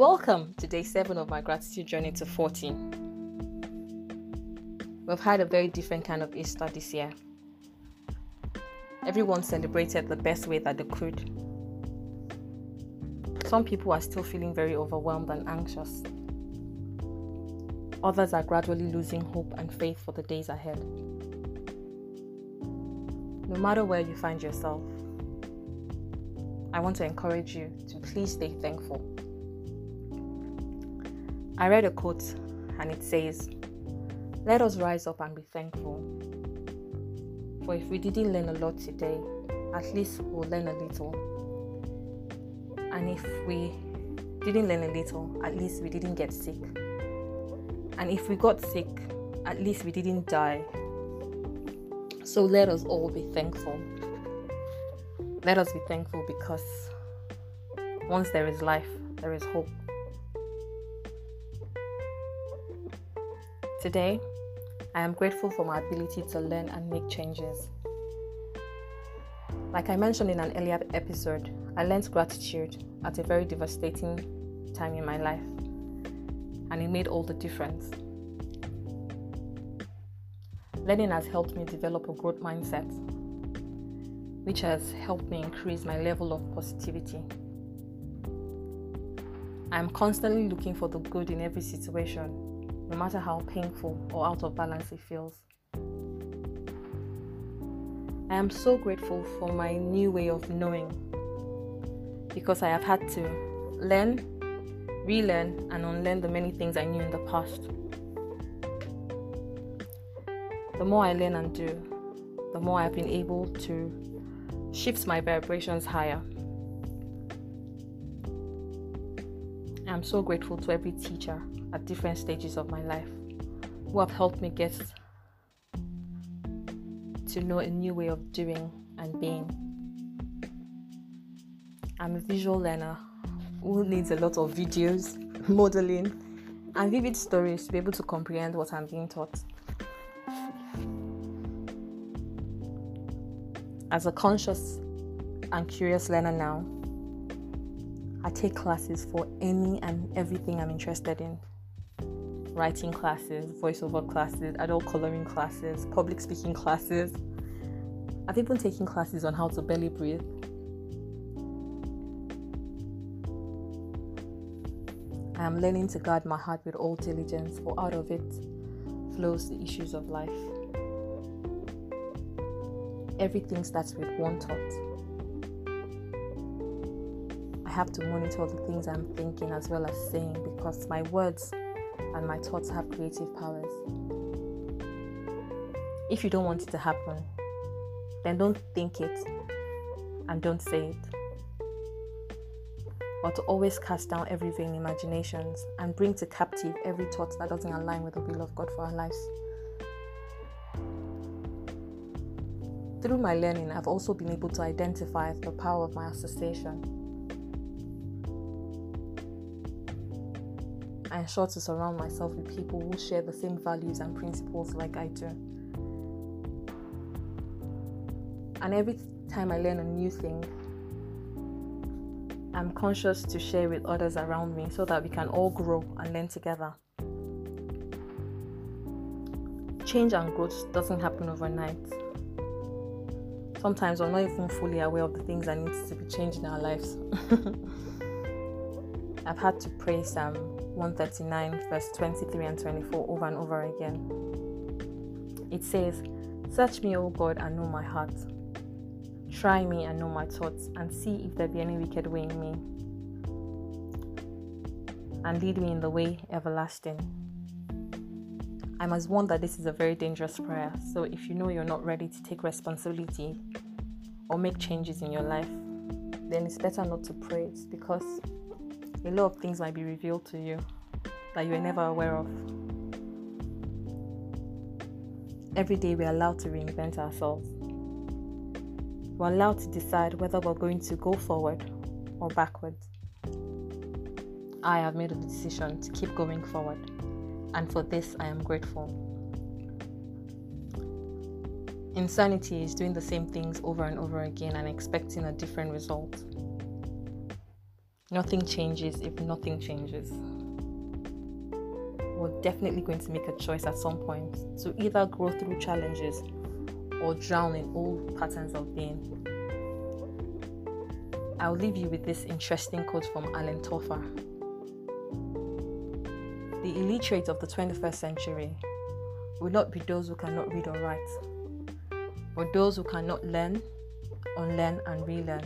Welcome to day 7 of my gratitude journey to 40. We've had a very different kind of Easter this year. Everyone celebrated the best way that they could. Some people are still feeling very overwhelmed and anxious. Others are gradually losing hope and faith for the days ahead. No matter where you find yourself, I want to encourage you to please stay thankful. I read a quote and it says, Let us rise up and be thankful. For if we didn't learn a lot today, at least we'll learn a little. And if we didn't learn a little, at least we didn't get sick. And if we got sick, at least we didn't die. So let us all be thankful. Let us be thankful because once there is life, there is hope. Today, I am grateful for my ability to learn and make changes. Like I mentioned in an earlier episode, I learned gratitude at a very devastating time in my life, and it made all the difference. Learning has helped me develop a growth mindset, which has helped me increase my level of positivity. I am constantly looking for the good in every situation no matter how painful or out of balance it feels. I am so grateful for my new way of knowing because I have had to learn, relearn, and unlearn the many things I knew in the past. The more I learn and do, the more I've been able to shift my vibrations higher. I'm so grateful to every teacher at different stages of my life who have helped me get to know a new way of doing and being. I'm a visual learner who needs a lot of videos, modeling, and vivid stories to be able to comprehend what I'm being taught. As a conscious and curious learner now, I take classes for any and everything I'm interested in writing classes, voiceover classes, adult coloring classes, public speaking classes. I've even taken classes on how to belly breathe. I am learning to guard my heart with all diligence, for out of it flows the issues of life. Everything starts with one thought. I have to monitor the things I'm thinking as well as saying because my words and my thoughts have creative powers. If you don't want it to happen, then don't think it and don't say it. But to always cast down every vain imaginations and bring to captive every thought that doesn't align with the will of God for our lives. Through my learning, I've also been able to identify the power of my association I ensure to surround myself with people who share the same values and principles like I do. And every time I learn a new thing, I'm conscious to share with others around me so that we can all grow and learn together. Change and growth doesn't happen overnight. Sometimes we're not even fully aware of the things that need to be changed in our lives. I've had to pray Psalm 139, verse 23 and 24 over and over again. It says, Search me, O God, and know my heart. Try me and know my thoughts, and see if there be any wicked way in me. And lead me in the way everlasting. I must warn that this is a very dangerous prayer. So if you know you're not ready to take responsibility or make changes in your life, then it's better not to pray it because a lot of things might be revealed to you that you were never aware of. Every day, we're allowed to reinvent ourselves. We're allowed to decide whether we're going to go forward or backwards. I have made a decision to keep going forward, and for this, I am grateful. Insanity is doing the same things over and over again and expecting a different result. Nothing changes if nothing changes. We're definitely going to make a choice at some point to either grow through challenges or drown in old patterns of being. I'll leave you with this interesting quote from Alan Toffler. The illiterate of the 21st century will not be those who cannot read or write, but those who cannot learn, unlearn, and relearn.